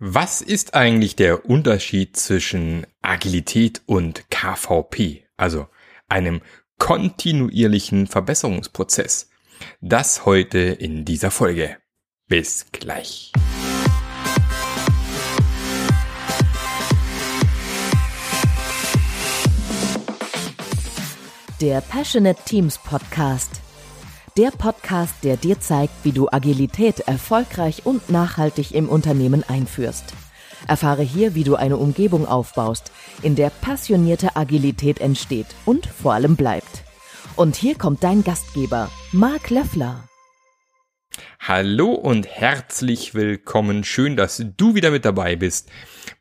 Was ist eigentlich der Unterschied zwischen Agilität und KVP, also einem kontinuierlichen Verbesserungsprozess? Das heute in dieser Folge. Bis gleich. Der Passionate Teams Podcast der Podcast, der dir zeigt, wie du Agilität erfolgreich und nachhaltig im Unternehmen einführst. Erfahre hier, wie du eine Umgebung aufbaust, in der passionierte Agilität entsteht und vor allem bleibt. Und hier kommt dein Gastgeber, Marc Löffler. Hallo und herzlich willkommen. Schön, dass du wieder mit dabei bist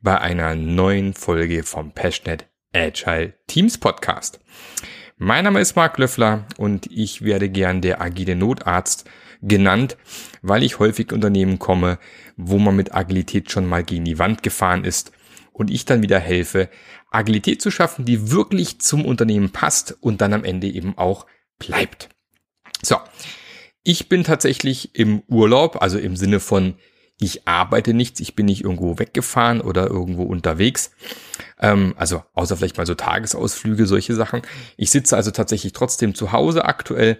bei einer neuen Folge vom Passionate Agile Teams Podcast. Mein Name ist Marc Löffler und ich werde gern der agile Notarzt genannt, weil ich häufig Unternehmen komme, wo man mit Agilität schon mal gegen die Wand gefahren ist und ich dann wieder helfe, Agilität zu schaffen, die wirklich zum Unternehmen passt und dann am Ende eben auch bleibt. So. Ich bin tatsächlich im Urlaub, also im Sinne von ich arbeite nichts, ich bin nicht irgendwo weggefahren oder irgendwo unterwegs. Ähm, also außer vielleicht mal so Tagesausflüge, solche Sachen. Ich sitze also tatsächlich trotzdem zu Hause aktuell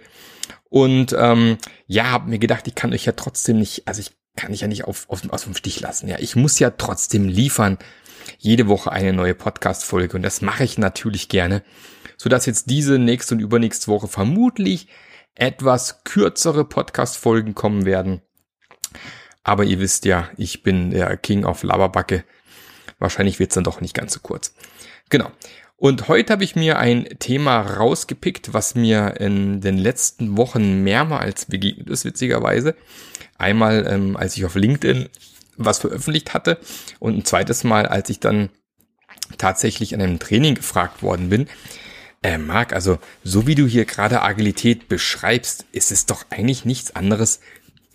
und ähm, ja, habe mir gedacht, ich kann euch ja trotzdem nicht, also ich kann ich ja nicht auf, auf, aus dem Stich lassen. Ja, ich muss ja trotzdem liefern. Jede Woche eine neue Podcast-Folge und das mache ich natürlich gerne, sodass jetzt diese nächste und übernächste Woche vermutlich etwas kürzere Podcast-Folgen kommen werden aber ihr wisst ja, ich bin der King of Laberbacke. Wahrscheinlich wird's dann doch nicht ganz so kurz. Genau. Und heute habe ich mir ein Thema rausgepickt, was mir in den letzten Wochen mehrmals begegnet ist, witzigerweise. Einmal, ähm, als ich auf LinkedIn was veröffentlicht hatte und ein zweites Mal, als ich dann tatsächlich an einem Training gefragt worden bin. Äh, Marc, also so wie du hier gerade Agilität beschreibst, ist es doch eigentlich nichts anderes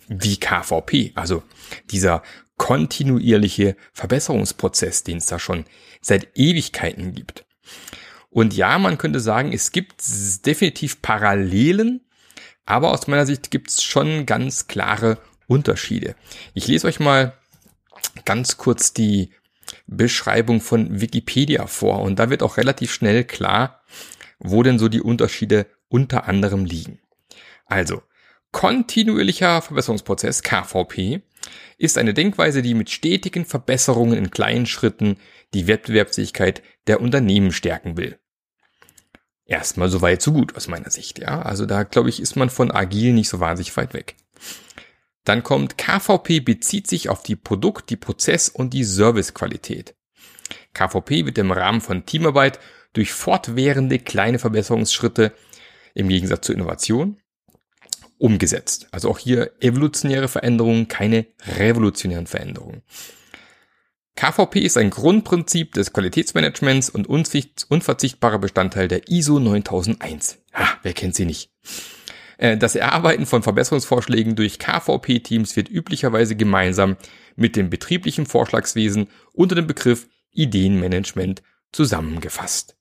wie KVP, also dieser kontinuierliche Verbesserungsprozess, den es da schon seit Ewigkeiten gibt. Und ja, man könnte sagen, es gibt definitiv Parallelen, aber aus meiner Sicht gibt es schon ganz klare Unterschiede. Ich lese euch mal ganz kurz die Beschreibung von Wikipedia vor und da wird auch relativ schnell klar, wo denn so die Unterschiede unter anderem liegen. Also, Kontinuierlicher Verbesserungsprozess, KVP, ist eine Denkweise, die mit stetigen Verbesserungen in kleinen Schritten die Wettbewerbsfähigkeit der Unternehmen stärken will. Erstmal so weit, so gut aus meiner Sicht, ja. Also da, glaube ich, ist man von agil nicht so wahnsinnig weit weg. Dann kommt KVP bezieht sich auf die Produkt-, die Prozess- und die Servicequalität. KVP wird im Rahmen von Teamarbeit durch fortwährende kleine Verbesserungsschritte im Gegensatz zur Innovation umgesetzt. Also auch hier evolutionäre Veränderungen, keine revolutionären Veränderungen. KVP ist ein Grundprinzip des Qualitätsmanagements und unverzichtbarer Bestandteil der ISO 9001. Ha, wer kennt sie nicht? Äh, das Erarbeiten von Verbesserungsvorschlägen durch KVP-Teams wird üblicherweise gemeinsam mit dem betrieblichen Vorschlagswesen unter dem Begriff Ideenmanagement zusammengefasst.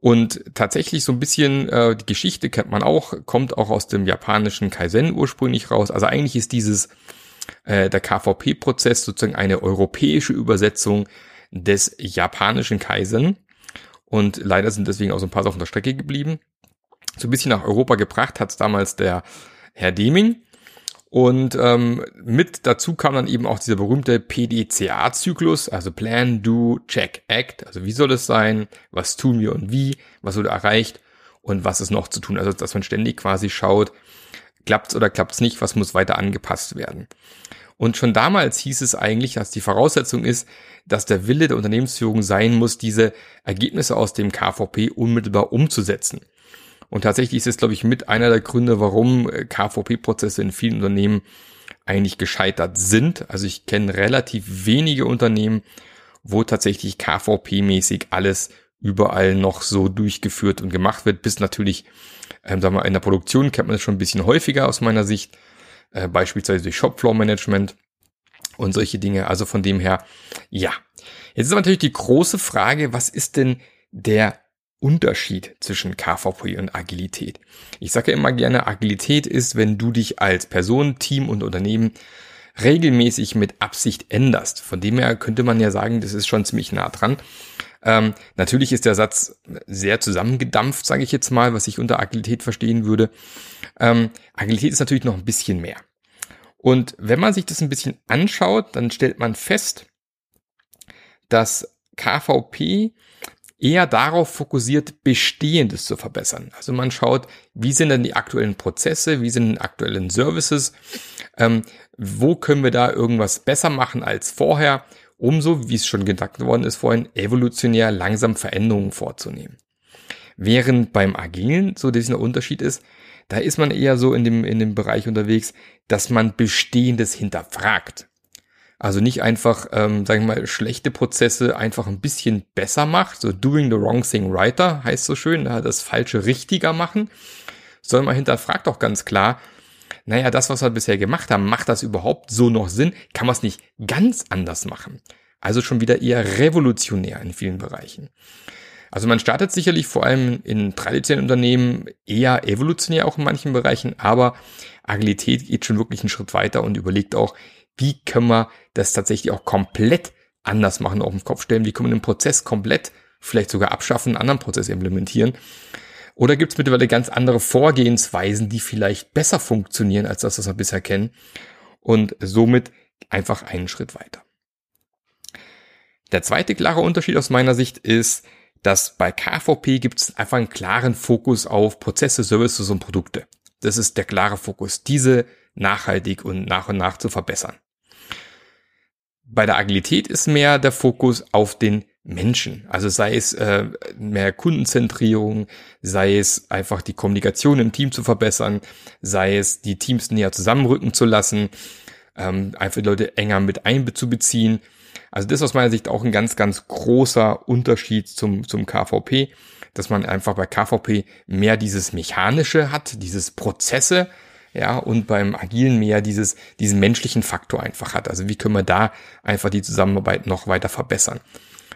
Und tatsächlich so ein bisschen, äh, die Geschichte kennt man auch, kommt auch aus dem japanischen Kaizen ursprünglich raus. Also eigentlich ist dieses, äh, der KVP-Prozess sozusagen eine europäische Übersetzung des japanischen Kaizen. Und leider sind deswegen auch so ein paar Sachen auf der Strecke geblieben. So ein bisschen nach Europa gebracht hat es damals der Herr Deming. Und ähm, mit dazu kam dann eben auch dieser berühmte PDCA-Zyklus, also Plan, Do, Check, Act. Also wie soll es sein, was tun wir und wie, was wurde erreicht und was ist noch zu tun. Also dass man ständig quasi schaut, klappt's oder klappt's nicht, was muss weiter angepasst werden. Und schon damals hieß es eigentlich, dass die Voraussetzung ist, dass der Wille der Unternehmensführung sein muss, diese Ergebnisse aus dem KVP unmittelbar umzusetzen. Und tatsächlich ist es, glaube ich, mit einer der Gründe, warum äh, KVP-Prozesse in vielen Unternehmen eigentlich gescheitert sind. Also ich kenne relativ wenige Unternehmen, wo tatsächlich KVP-mäßig alles überall noch so durchgeführt und gemacht wird, bis natürlich, ähm, sagen wir, in der Produktion kennt man das schon ein bisschen häufiger aus meiner Sicht, äh, beispielsweise durch Shopfloor-Management und solche Dinge. Also von dem her, ja. Jetzt ist aber natürlich die große Frage, was ist denn der Unterschied zwischen KVP und Agilität. Ich sage ja immer gerne, Agilität ist, wenn du dich als Person, Team und Unternehmen regelmäßig mit Absicht änderst. Von dem her könnte man ja sagen, das ist schon ziemlich nah dran. Ähm, natürlich ist der Satz sehr zusammengedampft, sage ich jetzt mal, was ich unter Agilität verstehen würde. Ähm, Agilität ist natürlich noch ein bisschen mehr. Und wenn man sich das ein bisschen anschaut, dann stellt man fest, dass KVP eher darauf fokussiert, Bestehendes zu verbessern. Also man schaut, wie sind denn die aktuellen Prozesse, wie sind die aktuellen Services, ähm, wo können wir da irgendwas besser machen als vorher um so, wie es schon gedacht worden ist vorhin, evolutionär langsam Veränderungen vorzunehmen. Während beim Agilen so dieser Unterschied ist, da ist man eher so in dem, in dem Bereich unterwegs, dass man Bestehendes hinterfragt. Also nicht einfach, ähm, sagen wir mal, schlechte Prozesse einfach ein bisschen besser macht, so doing the wrong thing righter heißt so schön, das Falsche richtiger machen, sondern man hinterfragt auch ganz klar, naja, das, was wir bisher gemacht haben, macht das überhaupt so noch Sinn? Kann man es nicht ganz anders machen? Also schon wieder eher revolutionär in vielen Bereichen. Also man startet sicherlich vor allem in traditionellen Unternehmen eher evolutionär auch in manchen Bereichen, aber Agilität geht schon wirklich einen Schritt weiter und überlegt auch, wie können wir das tatsächlich auch komplett anders machen, auf den Kopf stellen, wie können wir den Prozess komplett vielleicht sogar abschaffen, einen anderen Prozess implementieren oder gibt es mittlerweile ganz andere Vorgehensweisen, die vielleicht besser funktionieren als das, was wir bisher kennen? Und somit einfach einen Schritt weiter. Der zweite klare Unterschied aus meiner Sicht ist, dass bei KVP gibt es einfach einen klaren Fokus auf Prozesse, Services und Produkte. Das ist der klare Fokus, diese nachhaltig und nach und nach zu verbessern. Bei der Agilität ist mehr der Fokus auf den Menschen. Also sei es äh, mehr Kundenzentrierung, sei es einfach die Kommunikation im Team zu verbessern, sei es die Teams näher zusammenrücken zu lassen, ähm, einfach die Leute enger mit einzubeziehen. Also das ist aus meiner Sicht auch ein ganz, ganz großer Unterschied zum, zum KVP, dass man einfach bei KVP mehr dieses Mechanische hat, dieses Prozesse, ja, und beim Agilen mehr dieses, diesen menschlichen Faktor einfach hat. Also wie können wir da einfach die Zusammenarbeit noch weiter verbessern?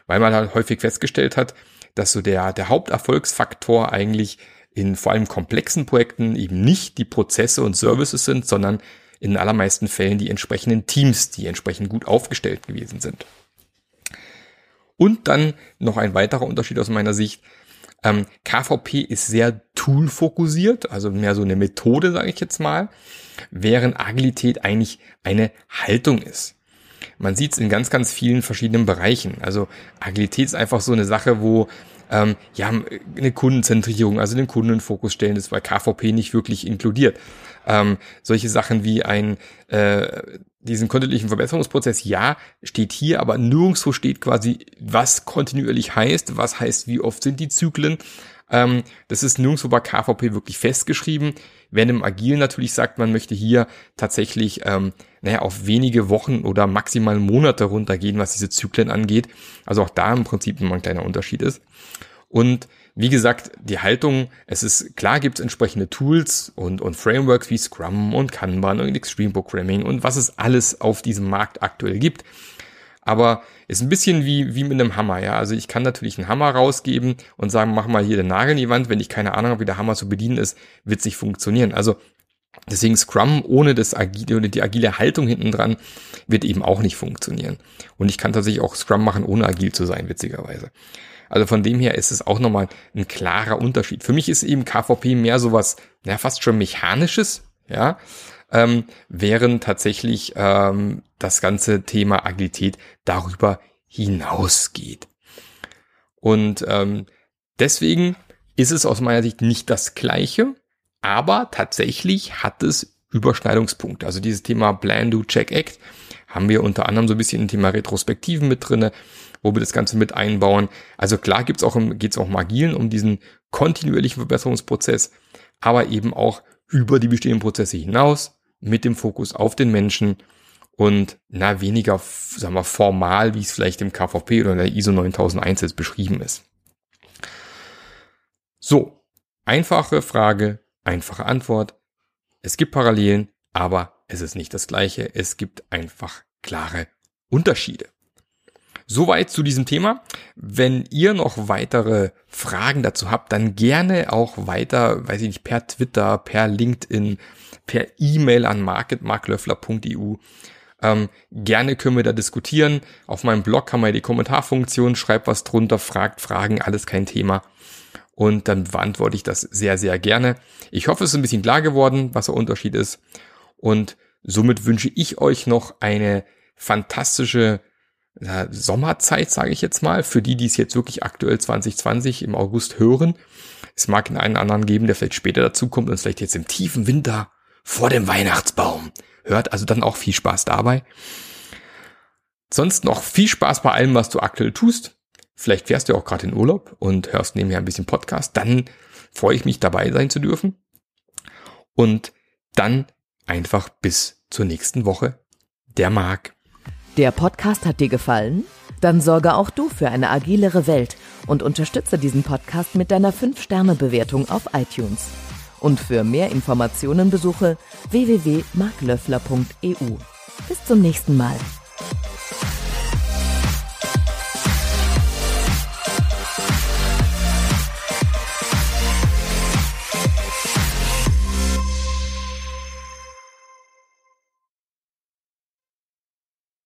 weil man halt häufig festgestellt hat, dass so der, der Haupterfolgsfaktor eigentlich in vor allem komplexen Projekten eben nicht die Prozesse und Services sind, sondern in allermeisten Fällen die entsprechenden Teams, die entsprechend gut aufgestellt gewesen sind. Und dann noch ein weiterer Unterschied aus meiner Sicht. Ähm, KVP ist sehr tool-fokussiert, also mehr so eine Methode, sage ich jetzt mal, während Agilität eigentlich eine Haltung ist. Man sieht es in ganz, ganz vielen verschiedenen Bereichen. Also Agilität ist einfach so eine Sache, wo ähm, ja eine Kundenzentrierung, also den Kunden in den Fokus stellen, ist bei KVP nicht wirklich inkludiert. Ähm, solche Sachen wie ein äh, diesen kontinuierlichen Verbesserungsprozess, ja, steht hier, aber nirgendwo steht quasi, was kontinuierlich heißt, was heißt, wie oft sind die Zyklen. Ähm, das ist nirgendwo bei KVP wirklich festgeschrieben. Während im Agil natürlich sagt, man möchte hier tatsächlich ähm, naja, auf wenige Wochen oder maximal Monate runtergehen, was diese Zyklen angeht. Also auch da im Prinzip immer ein kleiner Unterschied ist. Und wie gesagt, die Haltung, es ist klar, gibt es entsprechende Tools und, und Frameworks wie Scrum und Kanban und Extreme Programming und was es alles auf diesem Markt aktuell gibt. Aber ist ein bisschen wie, wie mit einem Hammer, ja. Also ich kann natürlich einen Hammer rausgeben und sagen, mach mal hier den Nagel in die Wand. Wenn ich keine Ahnung habe, wie der Hammer zu bedienen ist, wird es nicht funktionieren. Also Deswegen Scrum ohne das agile oder die agile Haltung hinten dran wird eben auch nicht funktionieren. Und ich kann tatsächlich auch Scrum machen, ohne agil zu sein, witzigerweise. Also von dem her ist es auch nochmal ein klarer Unterschied. Für mich ist eben KVP mehr sowas, ja, fast schon mechanisches, ja, ähm, während tatsächlich ähm, das ganze Thema Agilität darüber hinausgeht. Und ähm, deswegen ist es aus meiner Sicht nicht das Gleiche, aber tatsächlich hat es Überschneidungspunkte. Also dieses Thema Plan, Do, Check, Act haben wir unter anderem so ein bisschen im Thema Retrospektiven mit drinne, wo wir das Ganze mit einbauen. Also klar gibt's auch, geht's auch im Agilen um diesen kontinuierlichen Verbesserungsprozess, aber eben auch über die bestehenden Prozesse hinaus mit dem Fokus auf den Menschen und na weniger, sagen wir, formal, wie es vielleicht im KVP oder in der ISO 9001 jetzt beschrieben ist. So, einfache Frage, Einfache Antwort. Es gibt Parallelen, aber es ist nicht das gleiche. Es gibt einfach klare Unterschiede. Soweit zu diesem Thema. Wenn ihr noch weitere Fragen dazu habt, dann gerne auch weiter, weiß ich nicht, per Twitter, per LinkedIn, per E-Mail an marketmarklöffler.eu Ähm, gerne können wir da diskutieren. Auf meinem Blog haben wir die Kommentarfunktion, schreibt was drunter, fragt Fragen, alles kein Thema. Und dann beantworte ich das sehr, sehr gerne. Ich hoffe, es ist ein bisschen klar geworden, was der Unterschied ist. Und somit wünsche ich euch noch eine fantastische äh, Sommerzeit, sage ich jetzt mal, für die, die es jetzt wirklich aktuell 2020 im August hören. Es mag in einen anderen geben, der vielleicht später dazu kommt und vielleicht jetzt im tiefen Winter vor dem Weihnachtsbaum hört. Also dann auch viel Spaß dabei. Sonst noch viel Spaß bei allem, was du aktuell tust. Vielleicht fährst du auch gerade in Urlaub und hörst nebenher ein bisschen Podcast. Dann freue ich mich dabei sein zu dürfen. Und dann einfach bis zur nächsten Woche. Der Marc. Der Podcast hat dir gefallen? Dann sorge auch du für eine agilere Welt und unterstütze diesen Podcast mit deiner 5-Sterne-Bewertung auf iTunes. Und für mehr Informationen besuche www.marklöffler.eu. Bis zum nächsten Mal.